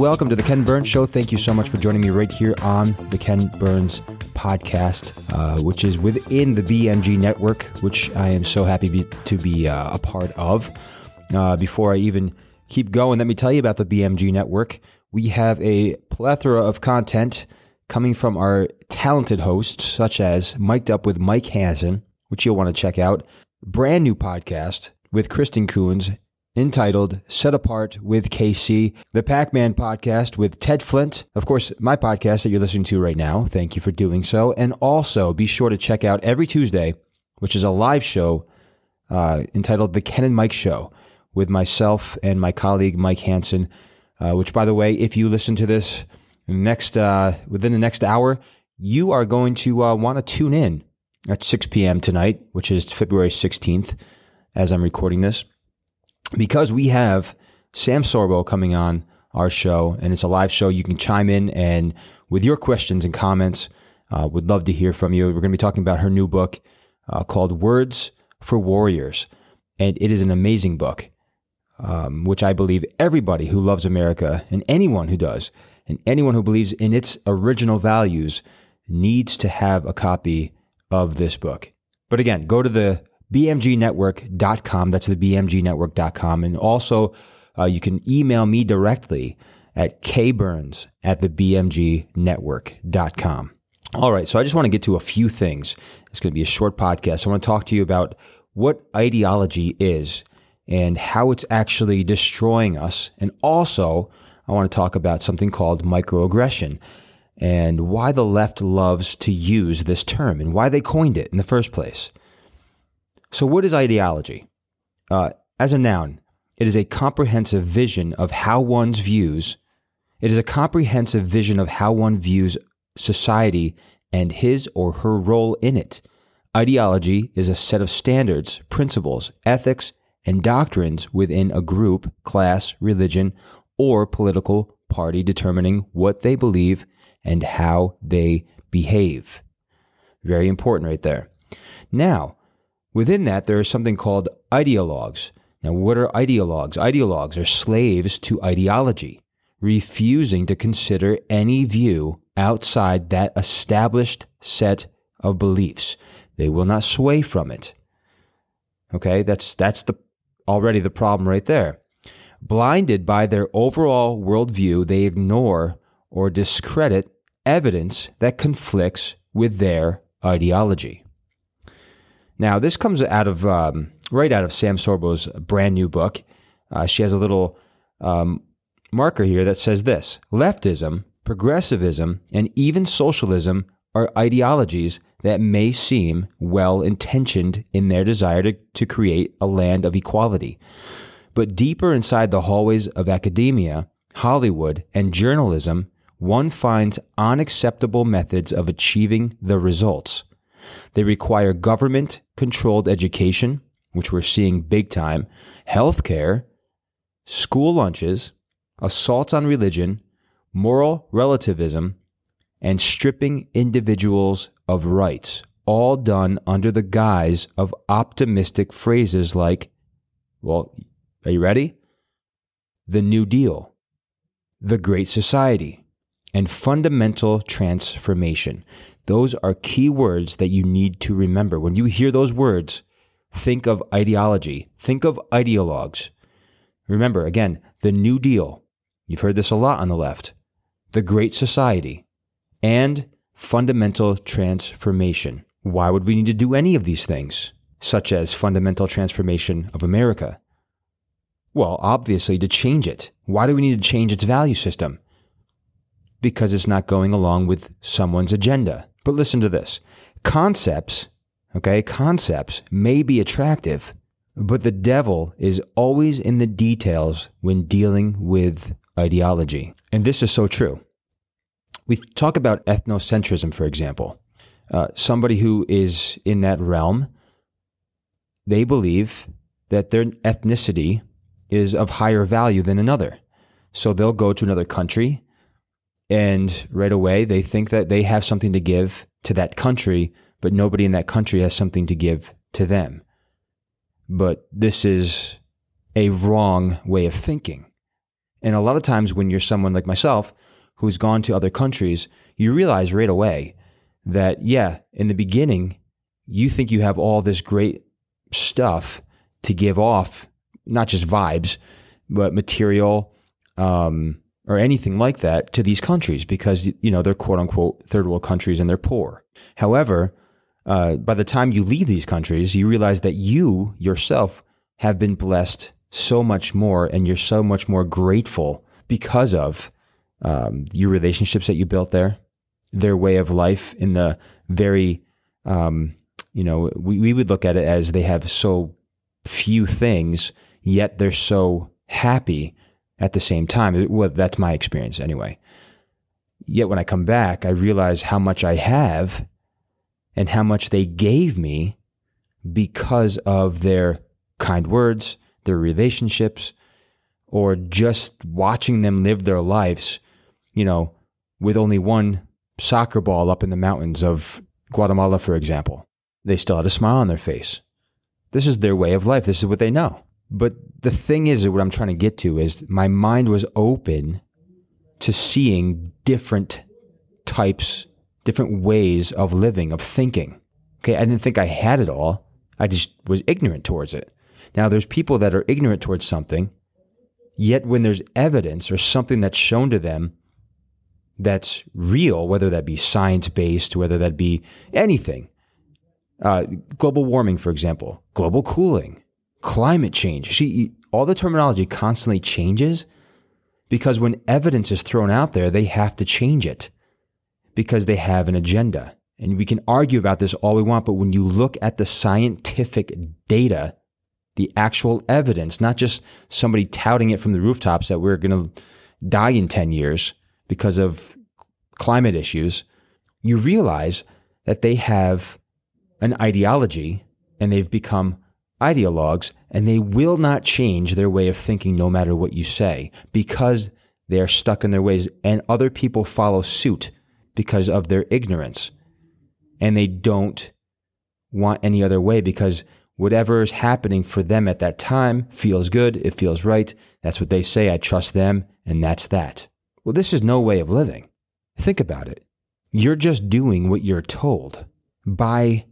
welcome to the Ken Burns Show. Thank you so much for joining me right here on the Ken Burns podcast, uh, which is within the BMG network, which I am so happy be, to be uh, a part of. Uh, before I even keep going, let me tell you about the BMG network. We have a plethora of content coming from our talented hosts, such as Mic'd Up with Mike Hansen, which you'll want to check out, brand new podcast with Kristen Coons entitled Set Apart with KC, the Pac Man podcast with Ted Flint. Of course, my podcast that you're listening to right now. Thank you for doing so. And also be sure to check out every Tuesday, which is a live show uh, entitled The Ken and Mike Show with myself and my colleague Mike Hansen. Uh, which, by the way, if you listen to this next uh, within the next hour, you are going to uh, want to tune in at 6 p.m. tonight, which is February 16th, as I'm recording this because we have Sam Sorbo coming on our show, and it's a live show. You can chime in and with your questions and comments. Uh, would love to hear from you. We're going to be talking about her new book uh, called Words for Warriors, and it is an amazing book, um, which I believe everybody who loves America and anyone who does, and anyone who believes in its original values needs to have a copy of this book. But again, go to the bmgnetwork.com. That's the bmgnetwork.com. And also, uh, you can email me directly at kburns at the bmgnetwork.com. All right, so I just want to get to a few things. It's going to be a short podcast. I want to talk to you about what ideology is and how it's actually destroying us. And also, I want to talk about something called microaggression and why the left loves to use this term and why they coined it in the first place. So, what is ideology? Uh, as a noun, it is a comprehensive vision of how one's views. It is a comprehensive vision of how one views society and his or her role in it. Ideology is a set of standards, principles, ethics, and doctrines within a group, class, religion, or political party determining what they believe and how they behave. Very important right there. Now, Within that, there is something called ideologues. Now, what are ideologues? Ideologues are slaves to ideology, refusing to consider any view outside that established set of beliefs. They will not sway from it. Okay, that's that's the already the problem right there. Blinded by their overall worldview, they ignore or discredit evidence that conflicts with their ideology. Now, this comes out of um, right out of Sam Sorbo's brand new book. Uh, she has a little um, marker here that says this leftism, progressivism, and even socialism are ideologies that may seem well intentioned in their desire to, to create a land of equality. But deeper inside the hallways of academia, Hollywood, and journalism, one finds unacceptable methods of achieving the results. They require government controlled education, which we're seeing big time, healthcare, school lunches, assaults on religion, moral relativism, and stripping individuals of rights, all done under the guise of optimistic phrases like, well, are you ready? The New Deal, the Great Society, and fundamental transformation. Those are key words that you need to remember. When you hear those words, think of ideology, think of ideologues. Remember, again, the New Deal. You've heard this a lot on the left. The Great Society and fundamental transformation. Why would we need to do any of these things, such as fundamental transformation of America? Well, obviously, to change it. Why do we need to change its value system? Because it's not going along with someone's agenda. But listen to this concepts, okay, concepts may be attractive, but the devil is always in the details when dealing with ideology. And this is so true. We talk about ethnocentrism, for example. Uh, somebody who is in that realm, they believe that their ethnicity is of higher value than another. So they'll go to another country and right away they think that they have something to give to that country, but nobody in that country has something to give to them. But this is a wrong way of thinking. And a lot of times when you're someone like myself who's gone to other countries, you realize right away that, yeah, in the beginning, you think you have all this great stuff to give off, not just vibes, but material um, or anything like that to these countries because, you know, they're quote unquote third world countries and they're poor. However, uh, by the time you leave these countries, you realize that you yourself have been blessed so much more and you're so much more grateful because of um, your relationships that you built there, their way of life in the very, um, you know, we, we would look at it as they have so few things, yet they're so happy at the same time. Well, that's my experience anyway. Yet when I come back, I realize how much I have and how much they gave me because of their kind words, their relationships, or just watching them live their lives, you know, with only one soccer ball up in the mountains of Guatemala, for example. They still had a smile on their face. This is their way of life. This is what they know. But the thing is, what I'm trying to get to is my mind was open to seeing different types, different ways of living, of thinking. Okay, I didn't think I had it all. I just was ignorant towards it. Now, there's people that are ignorant towards something, yet when there's evidence or something that's shown to them that's real, whether that be science based, whether that be anything, uh, global warming, for example, global cooling, climate change. See, all the terminology constantly changes because when evidence is thrown out there, they have to change it because they have an agenda. And we can argue about this all we want, but when you look at the scientific data, the actual evidence, not just somebody touting it from the rooftops that we're going to die in 10 years because of climate issues, you realize that they have an ideology and they've become ideologues and they will not change their way of thinking no matter what you say because they are stuck in their ways and other people follow suit because of their ignorance and they don't want any other way because whatever is happening for them at that time feels good, it feels right. That's what they say. I trust them, and that's that. Well, this is no way of living. Think about it. You're just doing what you're told by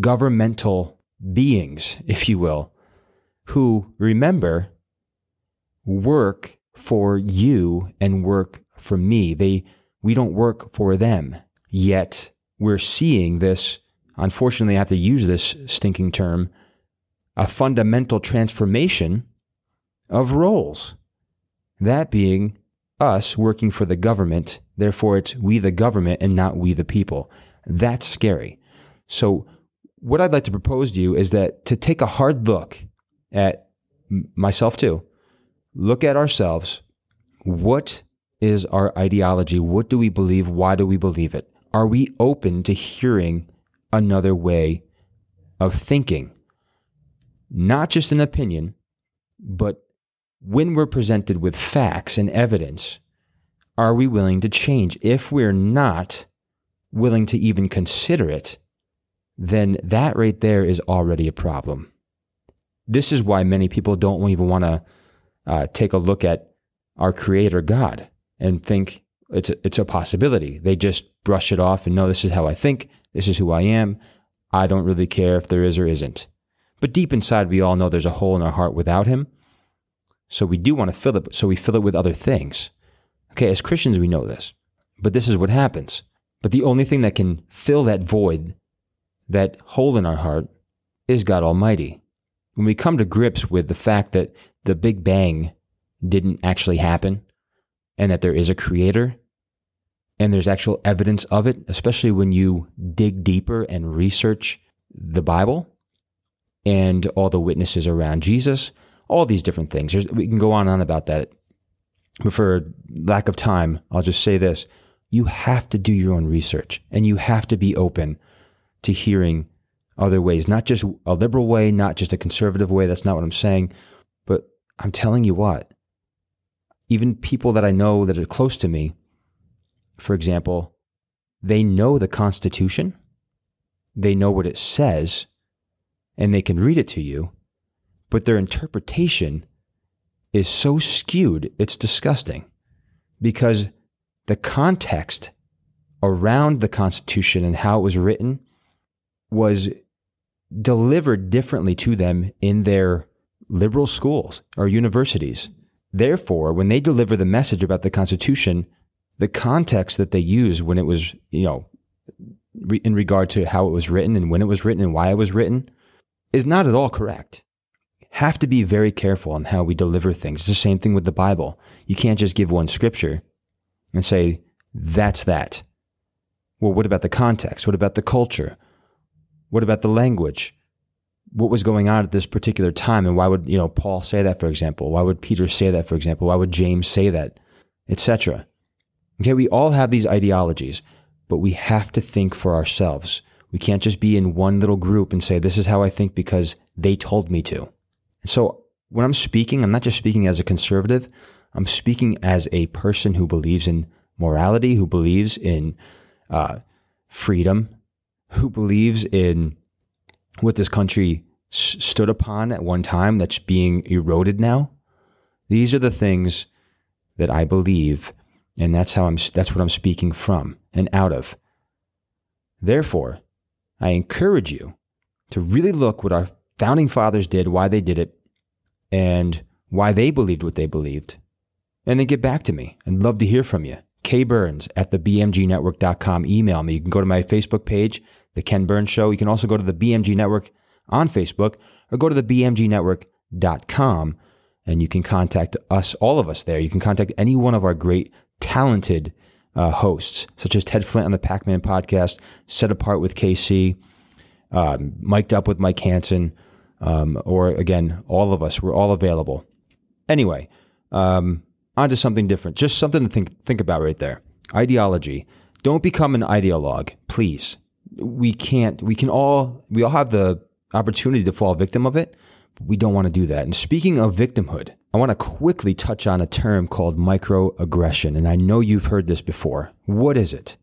governmental beings, if you will, who remember work for you and work for me. They we don't work for them. Yet we're seeing this unfortunately, I have to use this stinking term, a fundamental transformation of roles. That being us working for the government, therefore it's we the government and not we the people. That's scary. So, what I'd like to propose to you is that to take a hard look at myself too, look at ourselves. What is our ideology? What do we believe? Why do we believe it? Are we open to hearing another way of thinking. Not just an opinion, but when we're presented with facts and evidence, are we willing to change? If we're not willing to even consider it, then that right there is already a problem. This is why many people don't even want to uh, take a look at our Creator God and think it's a, it's a possibility. They just brush it off and know this is how I think. This is who I am. I don't really care if there is or isn't. But deep inside, we all know there's a hole in our heart without Him. So we do want to fill it, so we fill it with other things. Okay, as Christians, we know this. But this is what happens. But the only thing that can fill that void, that hole in our heart, is God Almighty. When we come to grips with the fact that the Big Bang didn't actually happen and that there is a creator, and there's actual evidence of it, especially when you dig deeper and research the Bible and all the witnesses around Jesus, all these different things. There's, we can go on and on about that. But for lack of time, I'll just say this. You have to do your own research and you have to be open to hearing other ways, not just a liberal way, not just a conservative way. That's not what I'm saying. But I'm telling you what, even people that I know that are close to me, for example, they know the Constitution, they know what it says, and they can read it to you, but their interpretation is so skewed, it's disgusting because the context around the Constitution and how it was written was delivered differently to them in their liberal schools or universities. Therefore, when they deliver the message about the Constitution, the context that they use when it was, you know, in regard to how it was written and when it was written and why it was written is not at all correct. Have to be very careful on how we deliver things. It's the same thing with the Bible. You can't just give one scripture and say, that's that. Well, what about the context? What about the culture? What about the language? What was going on at this particular time? And why would, you know, Paul say that, for example? Why would Peter say that, for example? Why would James say that? Etc. Okay, we all have these ideologies, but we have to think for ourselves. We can't just be in one little group and say, this is how I think because they told me to. So when I'm speaking, I'm not just speaking as a conservative, I'm speaking as a person who believes in morality, who believes in uh, freedom, who believes in what this country s- stood upon at one time that's being eroded now. These are the things that I believe, and that's how I'm. That's what I'm speaking from and out of. Therefore, I encourage you to really look what our founding fathers did, why they did it, and why they believed what they believed, and then get back to me. I'd love to hear from you. Burns at the BMGnetwork.com. Email me. You can go to my Facebook page, The Ken Burns Show. You can also go to the BMG Network on Facebook or go to the BMGnetwork.com and you can contact us, all of us there. You can contact any one of our great, talented uh, hosts, such as Ted Flint on the Pac Man podcast, Set Apart with KC, um, Mic'd Up with Mike Hansen, um, or again, all of us. We're all available. Anyway, um, onto something different. Just something to think think about right there. Ideology. Don't become an ideologue, please. We can't. We can all. We all have the opportunity to fall victim of it. But we don't want to do that. And speaking of victimhood, I want to quickly touch on a term called microaggression. And I know you've heard this before. What is it?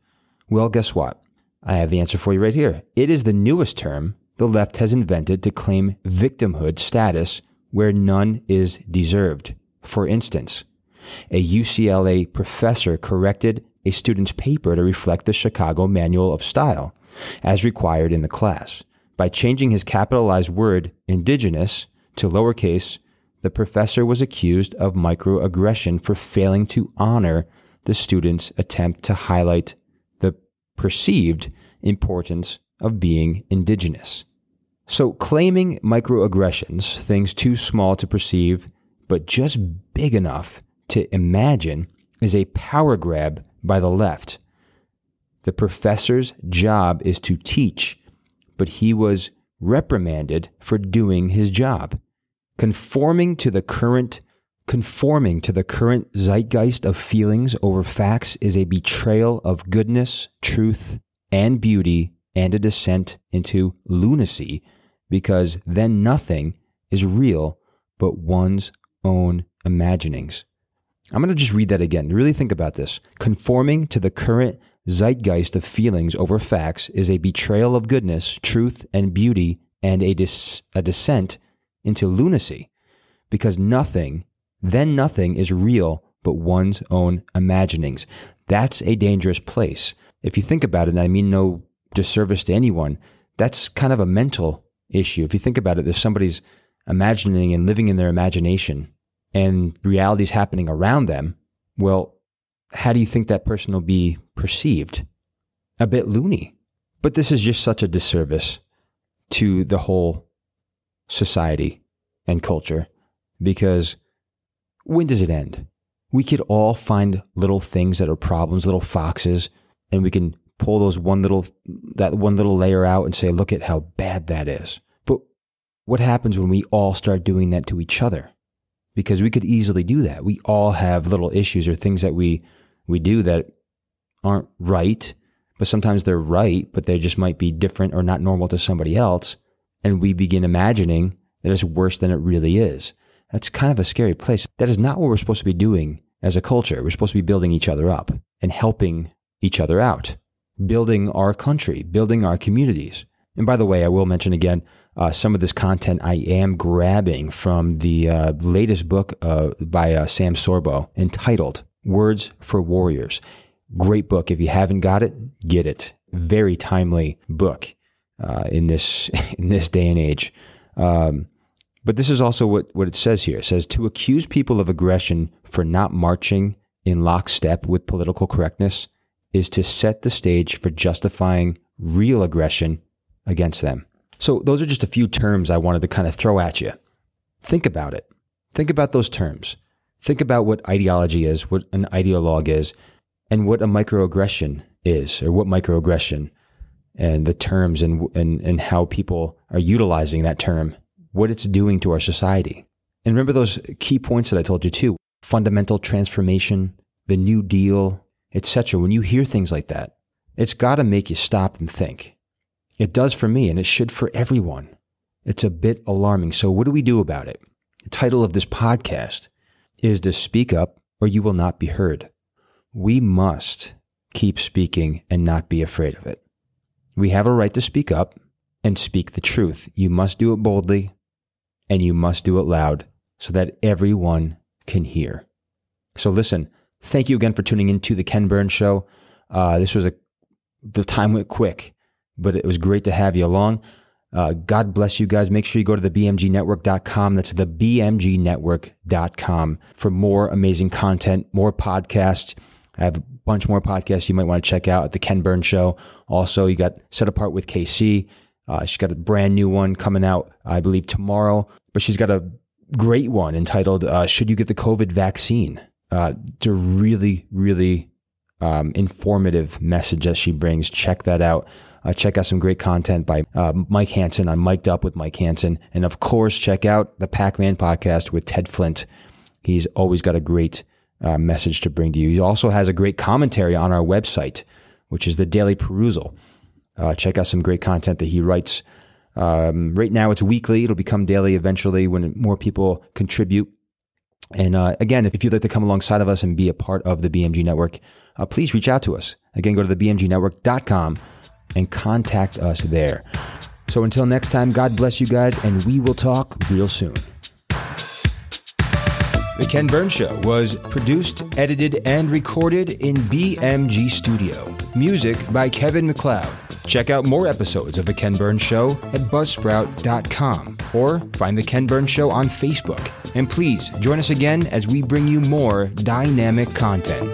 Well, guess what? I have the answer for you right here. It is the newest term the left has invented to claim victimhood status where none is deserved. For instance, a UCLA professor corrected a student's paper to reflect the Chicago Manual of Style, as required in the class. By changing his capitalized word indigenous to lowercase, the professor was accused of microaggression for failing to honor the student's attempt to highlight the perceived importance of being indigenous. So, claiming microaggressions, things too small to perceive, but just big enough to imagine is a power grab by the left. The professor's job is to teach, but he was reprimanded for doing his job. Conforming to the current conforming to the current zeitgeist of feelings over facts is a betrayal of goodness, truth, and beauty and a descent into lunacy because then nothing is real but one's own imaginings. I'm going to just read that again. Really think about this. Conforming to the current zeitgeist of feelings over facts is a betrayal of goodness, truth, and beauty, and a, dis- a descent into lunacy. Because nothing, then nothing, is real but one's own imaginings. That's a dangerous place. If you think about it, and I mean no disservice to anyone, that's kind of a mental issue. If you think about it, if somebody's imagining and living in their imagination, and reality is happening around them, well, how do you think that person will be perceived? A bit loony. But this is just such a disservice to the whole society and culture because when does it end? We could all find little things that are problems, little foxes, and we can pull those one little that one little layer out and say, look at how bad that is. But what happens when we all start doing that to each other? Because we could easily do that. We all have little issues or things that we we do that aren't right, but sometimes they're right, but they just might be different or not normal to somebody else, and we begin imagining that it's worse than it really is. That's kind of a scary place. That is not what we're supposed to be doing as a culture. We're supposed to be building each other up and helping each other out, building our country, building our communities. And by the way, I will mention again, Uh, some of this content I am grabbing from the uh, latest book uh, by uh, Sam Sorbo entitled Words for Warriors. Great book. If you haven't got it, get it. Very timely book uh, in this in this day and age. Um, but this is also what, what it says here. It says to accuse people of aggression for not marching in lockstep with political correctness is to set the stage for justifying real aggression against them. So, those are just a few terms I wanted to kind of throw at you. Think about it. Think about those terms. Think about what ideology is, what an ideologue is, and what a microaggression is, or what microaggression and the terms and, and, and how people are utilizing that term, what it's doing to our society. And remember those key points that I told you too fundamental transformation, the New Deal, etc. When you hear things like that, it's got to make you stop and think. It does for me, and it should for everyone. It's a bit alarming. So, what do we do about it? The title of this podcast is to speak up or you will not be heard. We must keep speaking and not be afraid of it. We have a right to speak up and speak the truth. You must do it boldly and you must do it loud so that everyone can hear. So, listen, thank you again for tuning in to the Ken Burns Show. Uh, this was a, the time went quick, but it was great to have you along. Uh, God bless you guys. Make sure you go to the BMGnetwork.com. That's the BMGnetwork.com for more amazing content, more podcasts. I have a bunch more podcasts you might want to check out at the Ken Burns Show. Also, you got Set Apart with KC. Uh, she's got a brand new one coming out, I believe, tomorrow. But she's got a great one entitled uh, "Should You Get the COVID Vaccine?" Uh, it's a really, really um, informative message that she brings. Check that out. Uh, check out some great content by uh, Mike Hansen on Mic'd Up with Mike Hansen. And of course, check out the Pac Man podcast with Ted Flint. He's always got a great uh, message to bring to you. He also has a great commentary on our website, which is the Daily Perusal. Uh, check out some great content that he writes. Um, right now, it's weekly. It'll become daily eventually when more people contribute. And uh, again, if you'd like to come alongside of us and be a part of the BMG network, uh, please reach out to us. Again, go to the BMGnetwork.com and contact us there. So until next time, God bless you guys, and we will talk real soon. The Ken Burns Show was produced, edited, and recorded in BMG Studio. Music by Kevin MacLeod. Check out more episodes of The Ken Burns Show at buzzsprout.com or find The Ken Burns Show on Facebook. And please join us again as we bring you more dynamic content.